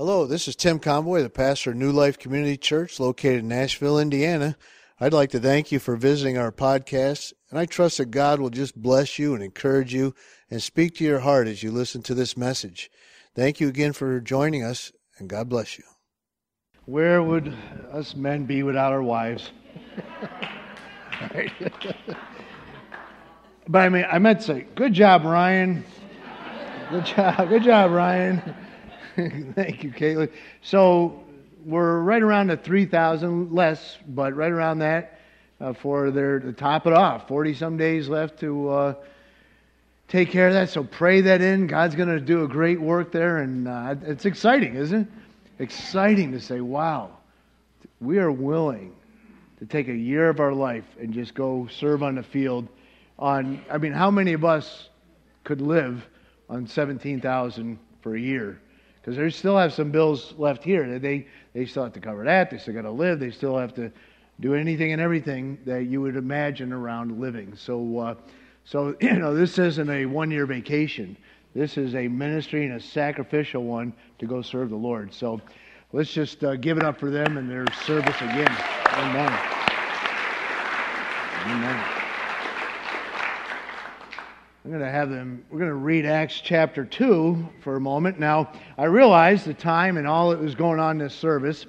Hello, this is Tim Conboy, the pastor of New Life Community Church located in Nashville, Indiana. I'd like to thank you for visiting our podcast, and I trust that God will just bless you and encourage you and speak to your heart as you listen to this message. Thank you again for joining us, and God bless you. Where would us men be without our wives? but I mean, I meant to say, good job, Ryan. Good job, good job, Ryan. Thank you, Caitlin. So we're right around the 3,000 less, but right around that uh, for their to top it off. 40 some days left to uh, take care of that. So pray that in. God's going to do a great work there, and uh, it's exciting, isn't it? Exciting to say, wow, we are willing to take a year of our life and just go serve on the field. On, I mean, how many of us could live on 17,000 for a year? Because they still have some bills left here. They they still have to cover that. They still got to live. They still have to do anything and everything that you would imagine around living. So, uh, so you know, this isn't a one-year vacation. This is a ministry and a sacrificial one to go serve the Lord. So, let's just uh, give it up for them and their service again. Amen. Amen. I'm going to have them, we're going to read Acts chapter 2 for a moment. Now, I realized the time and all that was going on this service.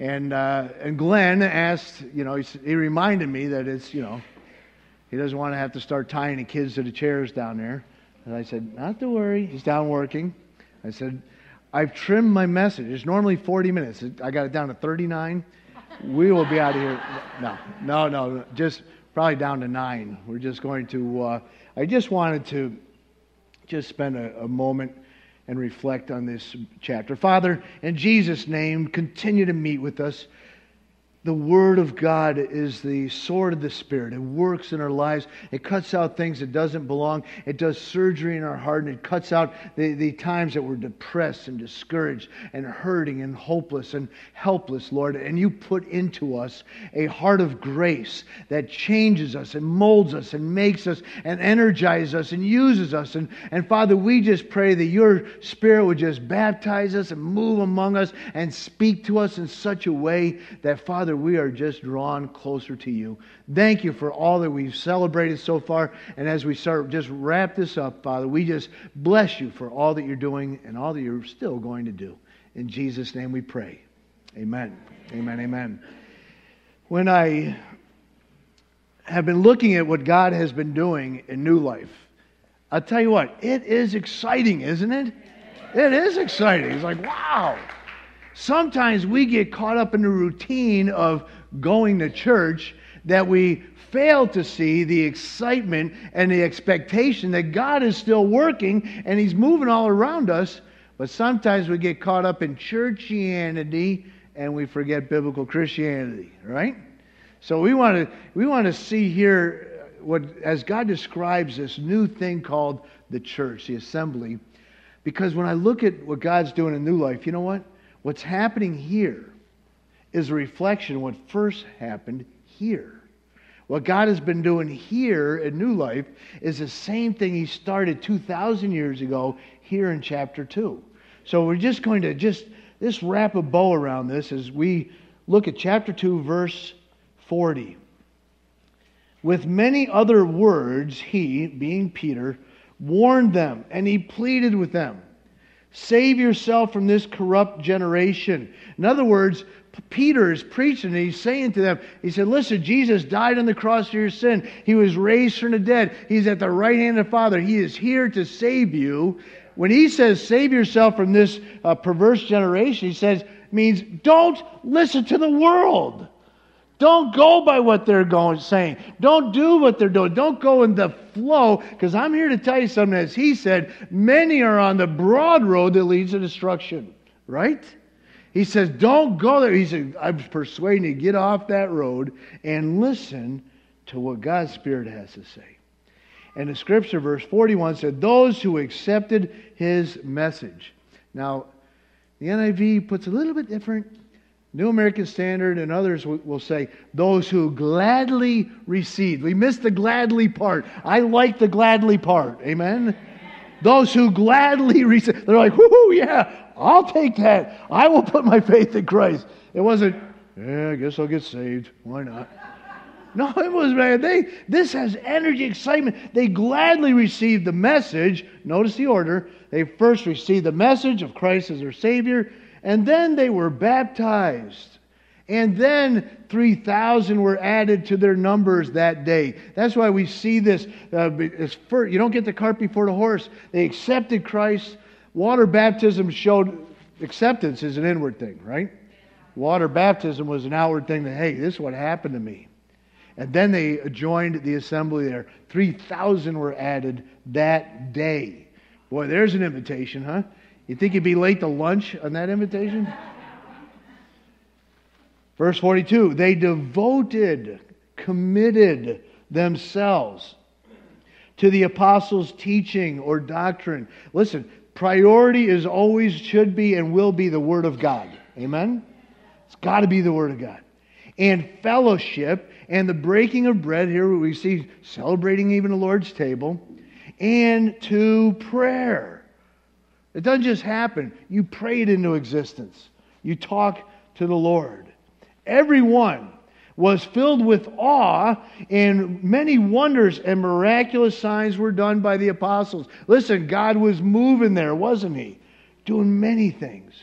And, uh, and Glenn asked, you know, he, he reminded me that it's, you know, he doesn't want to have to start tying the kids to the chairs down there. And I said, not to worry, he's down working. I said, I've trimmed my message. It's normally 40 minutes. I got it down to 39. We will be out of here. No, no, no, just probably down to nine. We're just going to. Uh, I just wanted to just spend a, a moment and reflect on this chapter. Father, in Jesus' name, continue to meet with us the Word of God is the sword of the Spirit. It works in our lives. It cuts out things that doesn't belong. It does surgery in our heart, and it cuts out the, the times that we're depressed and discouraged and hurting and hopeless and helpless, Lord. And you put into us a heart of grace that changes us and molds us and makes us and energizes us and uses us. And, and Father, we just pray that your Spirit would just baptize us and move among us and speak to us in such a way that, Father, we are just drawn closer to you. Thank you for all that we've celebrated so far. And as we start just wrap this up, Father, we just bless you for all that you're doing and all that you're still going to do. In Jesus' name we pray. Amen. Amen. Amen. When I have been looking at what God has been doing in New Life, I'll tell you what, it is exciting, isn't it? It is exciting. It's like, wow. Sometimes we get caught up in the routine of going to church that we fail to see the excitement and the expectation that God is still working and He's moving all around us. But sometimes we get caught up in churchianity and we forget biblical Christianity, right? So we want to we want to see here what as God describes this new thing called the church, the assembly. Because when I look at what God's doing in new life, you know what? What's happening here is a reflection of what first happened here. What God has been doing here in New Life is the same thing He started 2,000 years ago here in chapter 2. So we're just going to just, just wrap a bow around this as we look at chapter 2, verse 40. With many other words, he, being Peter, warned them and he pleaded with them Save yourself from this corrupt generation. In other words, Peter is preaching and he's saying to them, he said, Listen, Jesus died on the cross for your sin. He was raised from the dead. He's at the right hand of the Father. He is here to save you. When he says, Save yourself from this uh, perverse generation, he says, means don't listen to the world. Don't go by what they're going saying. Don't do what they're doing. Don't go in the flow. Because I'm here to tell you something. As he said, many are on the broad road that leads to destruction. Right? He says, don't go there. He said, I'm persuading you, get off that road and listen to what God's Spirit has to say. And the scripture, verse 41, said, Those who accepted his message. Now, the NIV puts a little bit different New American Standard and others will say, those who gladly received. We missed the gladly part. I like the gladly part. Amen? Those who gladly receive, they're like, whoo, yeah, I'll take that. I will put my faith in Christ. It wasn't, yeah, I guess I'll get saved. Why not? No, it was, man. They, this has energy, excitement. They gladly received the message. Notice the order. They first received the message of Christ as their Savior, and then they were baptized. And then 3,000 were added to their numbers that day. That's why we see this. Uh, first, you don't get the cart before the horse. They accepted Christ. Water baptism showed acceptance is an inward thing, right? Water baptism was an outward thing that, hey, this is what happened to me. And then they joined the assembly there. 3,000 were added that day. Boy, there's an invitation, huh? You think you'd be late to lunch on that invitation? Verse 42 they devoted, committed themselves to the apostles' teaching or doctrine. Listen, priority is always, should be, and will be the Word of God. Amen? It's got to be the Word of God. And fellowship and the breaking of bread. Here we see celebrating even the Lord's table. And to prayer. It doesn't just happen. You pray it into existence. You talk to the Lord. Everyone was filled with awe, and many wonders and miraculous signs were done by the apostles. Listen, God was moving there, wasn't He? Doing many things.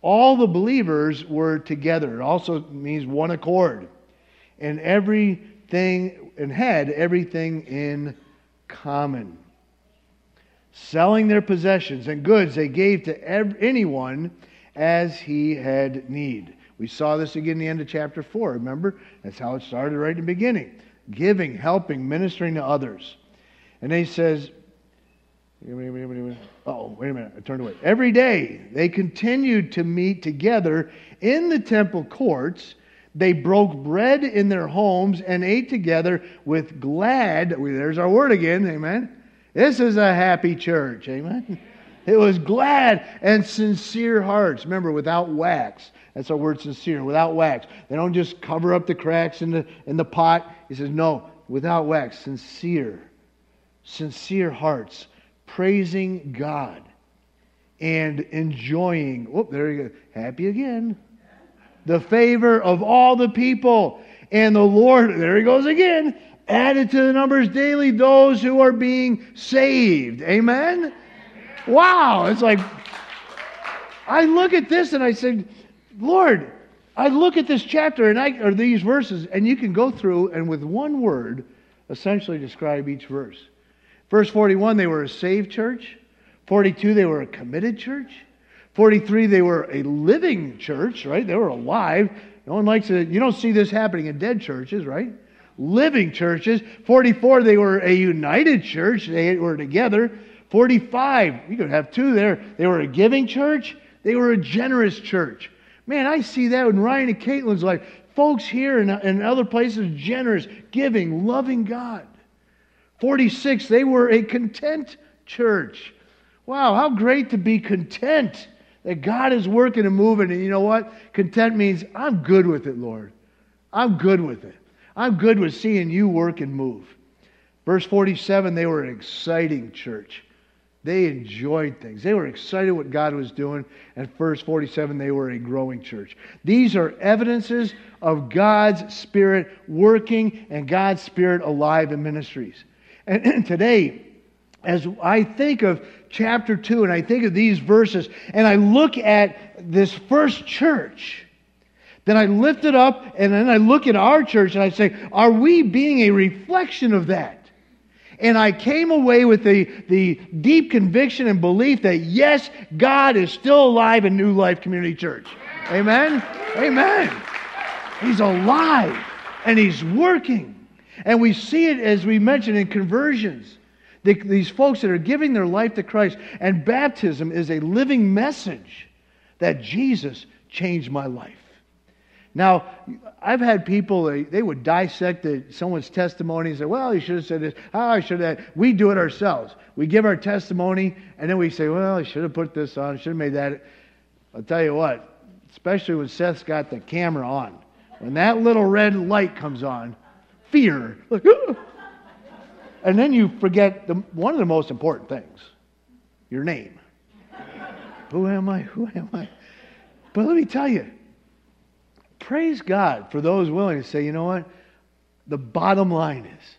All the believers were together. It also means one accord. And everything, and had everything in common. Selling their possessions and goods they gave to anyone as he had need. We saw this again in the end of chapter 4. Remember? That's how it started right in the beginning giving, helping, ministering to others. And he says, Oh, wait a minute. I turned away. Every day they continued to meet together in the temple courts. They broke bread in their homes and ate together with glad. There's our word again. Amen. This is a happy church. Amen. It was glad and sincere hearts. Remember, without wax. That's our word sincere, without wax. They don't just cover up the cracks in the, in the pot. He says, no, without wax, sincere. Sincere hearts, praising God and enjoying, oh, there you go, happy again. The favor of all the people. And the Lord, there he goes again, added to the numbers daily those who are being saved. Amen? Wow. It's like, I look at this and I said, Lord, I look at this chapter and I, or these verses, and you can go through and with one word essentially describe each verse. Verse 41, they were a saved church. 42, they were a committed church. 43, they were a living church, right? They were alive. No one likes it. You don't see this happening in dead churches, right? Living churches. 44, they were a united church. They were together. 45, you could have two there. They were a giving church. They were a generous church. Man, I see that in Ryan and Caitlin's life. Folks here and, and other places, generous, giving, loving God. 46, they were a content church. Wow, how great to be content that God is working and moving. And you know what? Content means I'm good with it, Lord. I'm good with it. I'm good with seeing you work and move. Verse 47, they were an exciting church. They enjoyed things. They were excited what God was doing. And verse 47, they were a growing church. These are evidences of God's Spirit working and God's Spirit alive in ministries. And, today, as I think of chapter 2 and I think of these verses and I look at this first church, then I lift it up and then I look at our church and I say, are we being a reflection of that? And I came away with the, the deep conviction and belief that, yes, God is still alive in New Life Community Church. Amen? Amen. He's alive and He's working. And we see it, as we mentioned, in conversions. The, these folks that are giving their life to Christ. And baptism is a living message that Jesus changed my life. Now, I've had people, they, would dissect the, someone's testimony and say, well, you should have said this. Oh, I should have. We do it ourselves. We give our testimony, and then we say, well, I should have put this on, I should have made that. I'll tell you what, especially when Seth's got the camera on. When that little red light comes on, fear. Like, and then you forget the, one of the most important things. your name. Who am I? Who am I? But let me tell you, praise God for those willing to say, you know what? The bottom line is,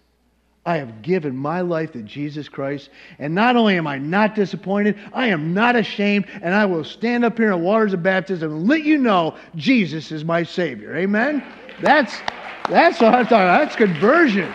I have given my life to Jesus Christ, and not only am I not disappointed, I am not ashamed, and I will stand up here in waters of baptism and let you know Jesus is my Savior. Amen? That's, that's what I'm talking about. That's conversion.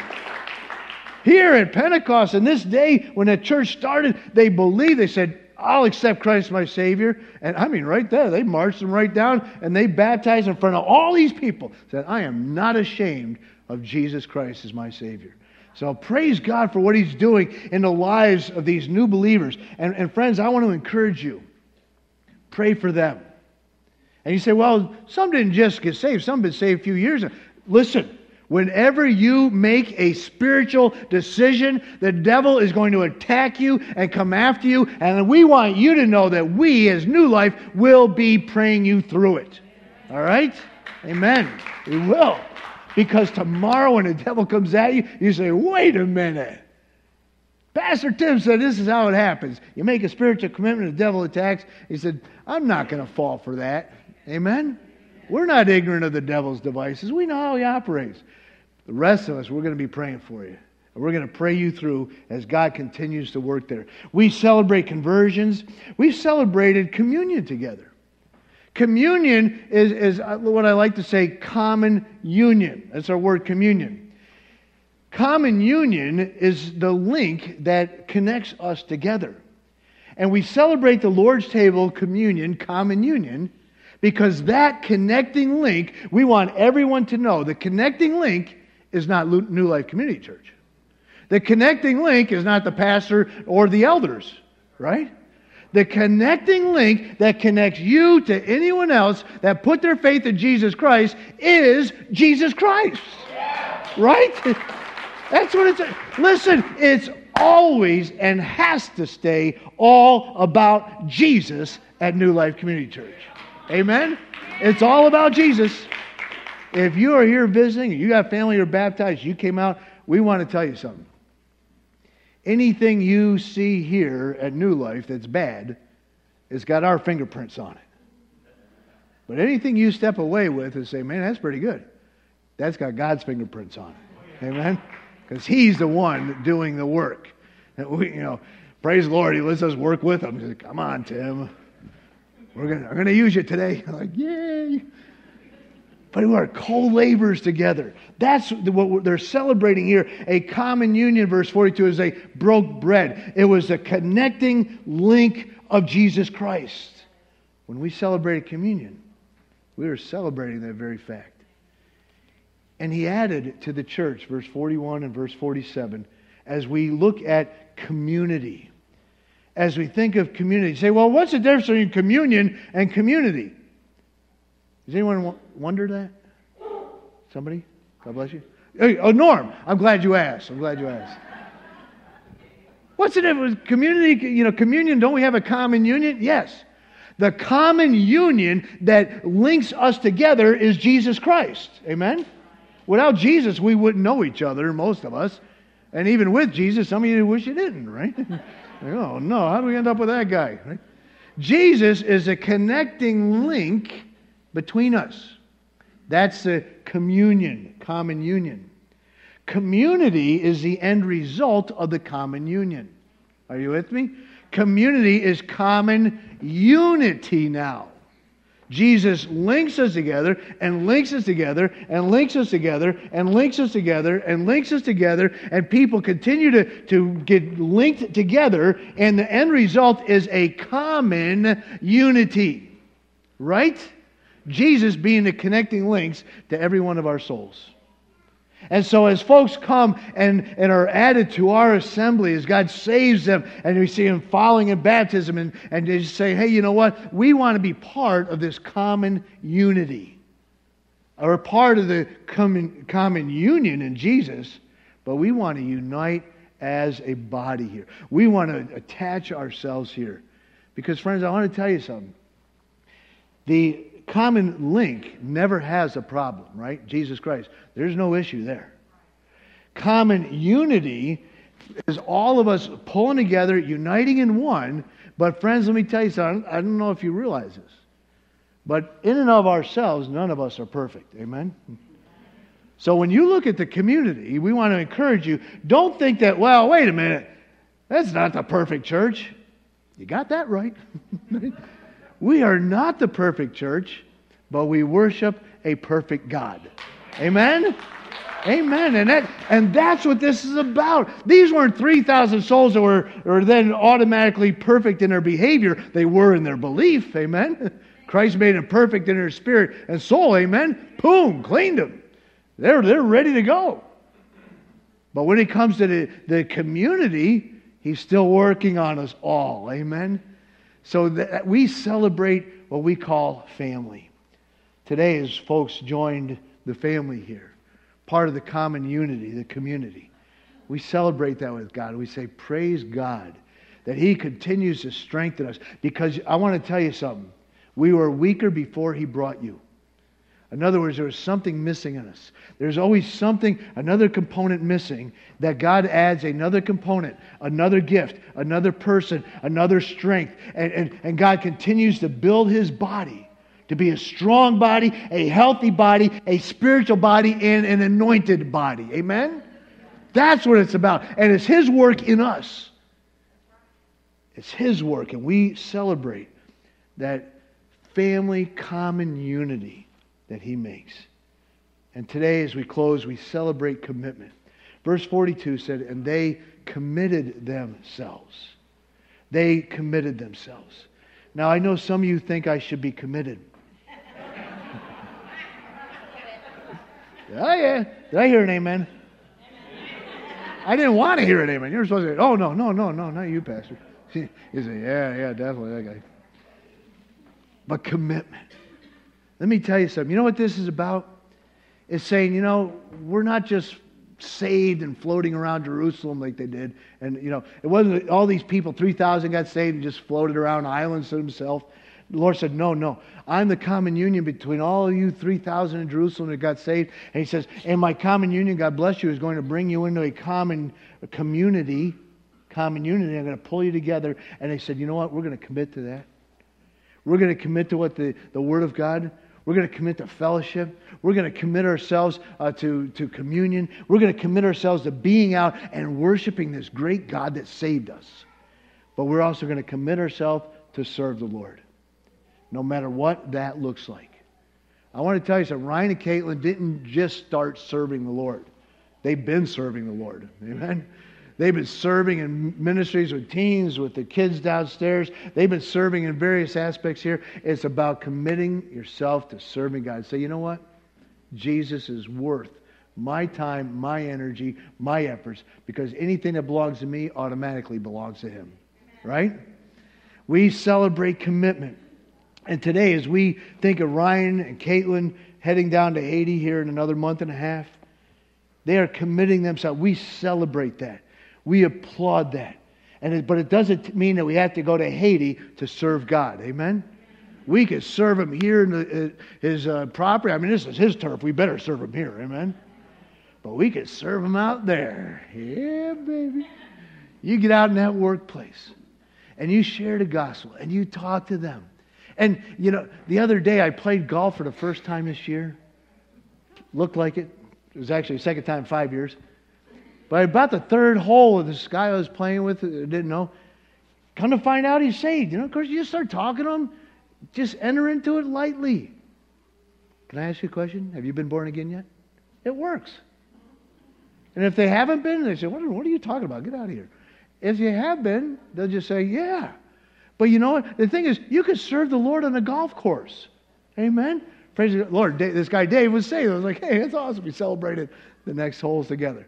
Here at Pentecost, in this day when the church started, they believed, they said, I'll accept Christ my Savior. And I mean, right there, they marched them right down and they baptized in front of all these people. Said, I am not ashamed of Jesus Christ as my Savior. So praise God for what He's doing in the lives of these new believers. And, and friends, I want to encourage you pray for them. And you say, well, some didn't just get saved, some been saved a few years ago. Listen, Whenever you make a spiritual decision, the devil is going to attack you and come after you. And we want you to know that we, as New Life, will be praying you through it. All right? Amen. We will. Because tomorrow, when the devil comes at you, you say, wait a minute. Pastor Tim said this is how it happens. You make a spiritual commitment, the devil attacks. He said, I'm not going to fall for that. Amen? We're not ignorant of the devil's devices. We know how he operates. The rest of us, we're going to be praying for you. And we're going to pray you through as God continues to work there. We celebrate conversions. We've celebrated communion together. Communion is, is uh, what I like to say common union. That's our word communion. Common union is the link that connects us together. And we celebrate the Lord's table communion, common union, because that connecting link, we want everyone to know the connecting link is not New Life Community Church. The connecting link is not the pastor or the elders, right? The connecting link that connects you to anyone else that put their faith in Jesus Christ is Jesus Christ. Right? That's what it's. Listen, it's always and has to stay all about Jesus at New Life Community Church. Amen? It's all about Jesus. If you are here visiting, you got family or baptized, you came out, we want to tell you something. Anything you see here at New Life that's bad, it's got our fingerprints on it. But anything you step away with and say, man, that's pretty good, that's got God's fingerprints on it. Amen? Because He's the one doing the work. And we, you know, praise the Lord, He lets us work with Him. Come on, Tim. We're gonna, I'm going to use you today. I'm like, yay. But we are co laborers together. That's what they're celebrating here. A common union, verse 42, is they broke bread. It was a connecting link of Jesus Christ. When we celebrated communion, we were celebrating that very fact. And he added to the church, verse 41 and verse 47, as we look at community as we think of community. You say, well, what's the difference between communion and community? Does anyone wonder that? Somebody? God bless you. Oh, Norm, I'm glad you asked. I'm glad you asked. What's the difference? Community, you know, communion, don't we have a common union? Yes. The common union that links us together is Jesus Christ. Amen? Without Jesus, we wouldn't know each other, most of us. And even with Jesus, some of you wish you didn't, right? oh, no, how do we end up with that guy? Right? Jesus is a connecting link between us. That's the communion, common union. Community is the end result of the common union. Are you with me? Community is common unity now. Jesus links us together and links us together and links us together and links us together and links us together, and people continue to, to get linked together, and the end result is a common unity. Right? Jesus being the connecting links to every one of our souls. And so, as folks come and, and are added to our assembly, as God saves them, and we see them falling in baptism, and, and they say, hey, you know what? We want to be part of this common unity. Or part of the common, common union in Jesus, but we want to unite as a body here. We want to attach ourselves here. Because, friends, I want to tell you something. The common link never has a problem, right? Jesus Christ. There's no issue there. Common unity is all of us pulling together, uniting in one. But, friends, let me tell you something. I don't know if you realize this. But in and of ourselves, none of us are perfect. Amen? So when you look at the community, we want to encourage you don't think that, well, wait a minute, that's not the perfect church. You got that right. we are not the perfect church, but we worship a perfect God. Amen? Amen. And, that, and that's what this is about. These weren't 3,000 souls that were, were then automatically perfect in their behavior. They were in their belief. Amen. Christ made them perfect in their spirit and soul. Amen. Boom, cleaned them. They're, they're ready to go. But when it comes to the, the community, He's still working on us all. Amen. So that we celebrate what we call family. Today, as folks joined the family here, part of the common unity, the community. We celebrate that with God. We say, Praise God that He continues to strengthen us. Because I want to tell you something. We were weaker before He brought you. In other words, there is something missing in us. There's always something, another component missing that God adds another component, another gift, another person, another strength. And, and, and God continues to build His body to be a strong body, a healthy body, a spiritual body, and an anointed body. Amen? That's what it's about. And it's His work in us. It's His work, and we celebrate that family common unity that He makes. And today, as we close, we celebrate commitment. Verse 42 said, And they committed themselves. They committed themselves. Now, I know some of you think I should be committed. Oh, yeah. Did I hear an amen? I didn't want to hear an amen. You were supposed to say, oh, no, no, no, no, not you, Pastor. You say, yeah, yeah, definitely, that guy. But commitment. Let me tell you something. You know what this is about? It's saying, you know, we're not just saved and floating around Jerusalem like they did. And, you know, it wasn't all these people, 3,000 got saved and just floated around islands to themselves. The Lord said, No, no. I'm the common union between all of you 3,000 in Jerusalem that got saved. And He says, And my common union, God bless you, is going to bring you into a common community. Common unity. I'm going to pull you together. And He said, You know what? We're going to commit to that. We're going to commit to what the, the Word of God. We're going to commit to fellowship. We're going to commit ourselves uh, to, to communion. We're going to commit ourselves to being out and worshiping this great God that saved us. But we're also going to commit ourselves to serve the Lord no matter what that looks like. I want to tell you something. Ryan and Caitlin didn't just start serving the Lord. They've been serving the Lord. Amen. They've been serving in ministries with teens, with the kids downstairs. They've been serving in various aspects here. It's about committing yourself to serving God. Say, you know what? Jesus is worth my time, my energy, my efforts, because anything that belongs to me automatically belongs to Him. Right? We celebrate commitment. And today, as we think of Ryan and Caitlin heading down to Haiti here in another month and a half, they are committing themselves. We celebrate that. We applaud that. And it, but it doesn't mean that we have to go to Haiti to serve God. Amen? We could serve him here in the, uh, his uh, property. I mean, this is his turf. We better serve him here. Amen? But we could serve him out there. Yeah, baby. You get out in that workplace and you share the gospel and you talk to them and, you know, the other day I played golf for the first time this year. Looked like it. It was actually the second time in five years. But about the third hole this guy I was playing with, I didn't know. Come to find out he's saved. You know, of course, you just start talking to him, just enter into it lightly. Can I ask you a question? Have you been born again yet? It works. And if they haven't been, they say, what are, what are you talking about? Get out of here. If you have been, they'll just say, yeah. But you know what? The thing is, you could serve the Lord on a golf course. Amen? Praise the Lord. This guy Dave was saved. I was like, hey, that's awesome. We celebrated the next holes together.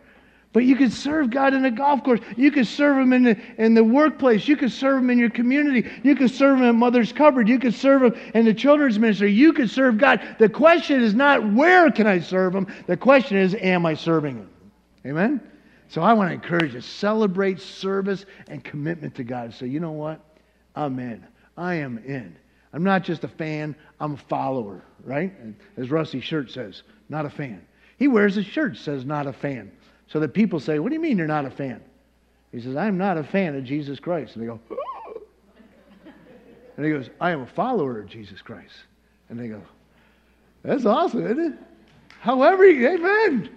But you could serve God in a golf course. You could serve Him in the, in the workplace. You could serve Him in your community. You could serve Him at Mother's Cupboard. You could serve Him in the children's ministry. You could serve God. The question is not where can I serve Him? The question is, am I serving Him? Amen? So I want to encourage you celebrate service and commitment to God. So, you know what? I'm in. I am in. I'm not just a fan, I'm a follower, right? As Rusty's shirt says, not a fan. He wears a shirt says not a fan. So that people say, What do you mean you're not a fan? He says, I'm not a fan of Jesus Christ. And they go, and he goes, I am a follower of Jesus Christ. And they go, That's awesome, isn't it? However, amen.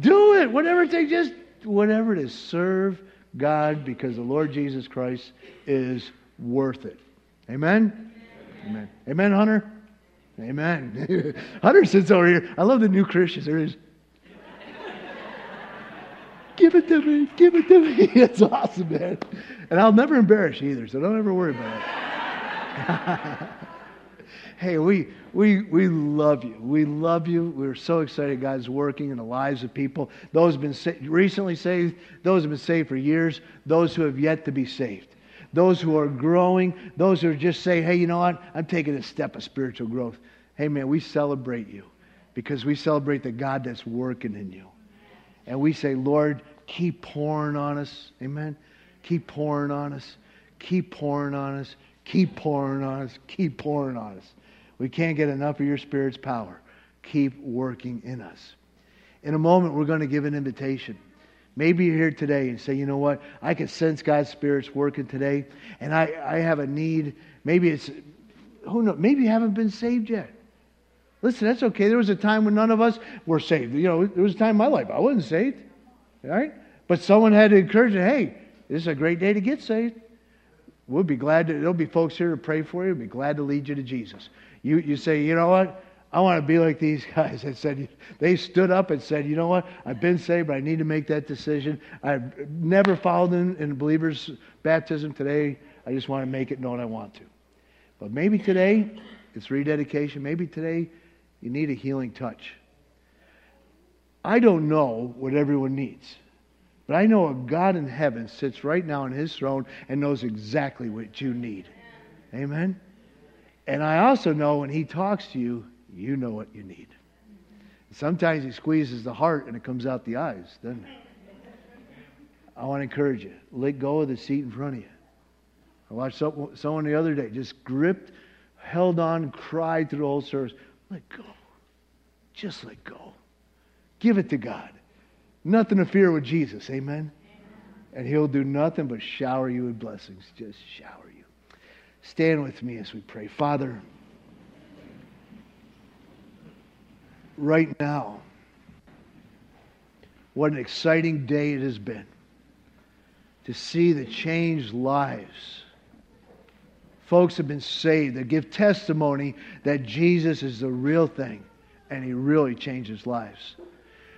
Do it. Whatever it takes, just whatever it is, serve God because the Lord Jesus Christ is worth it. Amen? Amen. Amen, Hunter? Amen. Hunter sits over here. I love the new Christians. There is. Give it to me. Give it to me. It's awesome, man. And I'll never embarrass you either, so don't ever worry about it. hey, we, we, we love you. We love you. We're so excited God's working in the lives of people. Those have been sa- recently saved, those have been saved for years, those who have yet to be saved those who are growing, those who are just saying, hey, you know what? I'm taking a step of spiritual growth. Hey, man, we celebrate you because we celebrate the God that's working in you. And we say, Lord, keep pouring on us. Amen. Keep pouring on us. Keep pouring on us. Keep pouring on us. Keep pouring on us. We can't get enough of your Spirit's power. Keep working in us. In a moment, we're going to give an invitation. Maybe you're here today and say, you know what? I can sense God's Spirit's working today, and I, I have a need. Maybe it's, who knows? Maybe you haven't been saved yet. Listen, that's okay. There was a time when none of us were saved. You know, there was a time in my life I wasn't saved, right? But someone had to encourage you, hey, this is a great day to get saved. We'll be glad to, there'll be folks here to pray for you. We'll be glad to lead you to Jesus. You, you say, you know what? I want to be like these guys that said, they stood up and said, you know what? I've been saved, but I need to make that decision. I've never followed in, in believer's baptism today. I just want to make it known I want to. But maybe today it's rededication. Maybe today you need a healing touch. I don't know what everyone needs, but I know a God in heaven sits right now on his throne and knows exactly what you need. Amen? And I also know when he talks to you, you know what you need. Sometimes he squeezes the heart and it comes out the eyes, doesn't it? I want to encourage you. Let go of the seat in front of you. I watched someone the other day just gripped, held on, cried through the whole service. Let go. Just let go. Give it to God. Nothing to fear with Jesus. Amen? And he'll do nothing but shower you with blessings. Just shower you. Stand with me as we pray. Father, right now. What an exciting day it has been to see the changed lives. Folks have been saved that give testimony that Jesus is the real thing and he really changes lives.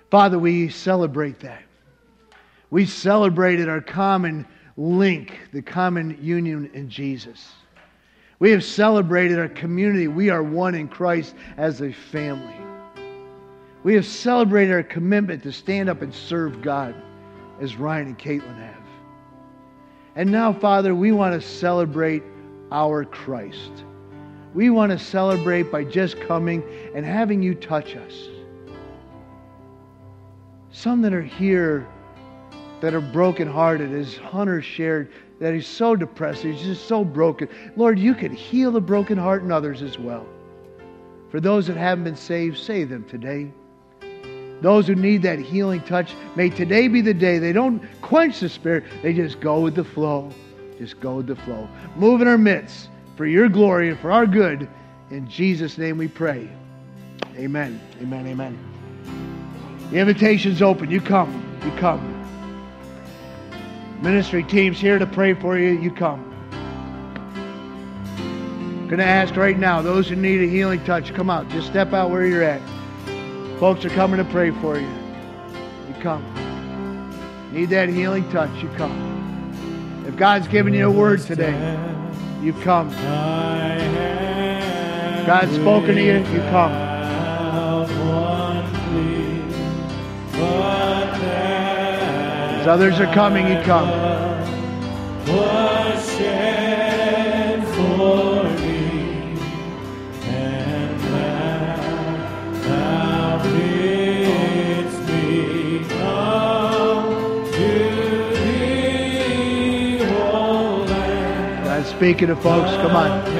Father, we celebrate that. We celebrated our common link, the common union in Jesus. We have celebrated our community. We are one in Christ as a family. We have celebrated our commitment to stand up and serve God as Ryan and Caitlin have. And now, Father, we want to celebrate our Christ. We want to celebrate by just coming and having you touch us. Some that are here that are brokenhearted, as Hunter shared, that he's so depressed, he's just so broken. Lord, you can heal the broken heart in others as well. For those that haven't been saved, save them today. Those who need that healing touch, may today be the day. They don't quench the Spirit, they just go with the flow. Just go with the flow. Move in our midst for your glory and for our good. In Jesus' name we pray. Amen. Amen. Amen. The invitation's open. You come. You come. Ministry team's here to pray for you. You come. Going to ask right now, those who need a healing touch, come out. Just step out where you're at. Folks are coming to pray for you. You come. Need that healing touch, you come. If God's given you a word today, you come. God's spoken to you, you come. Others are coming, you come. speaking to folks. Come on.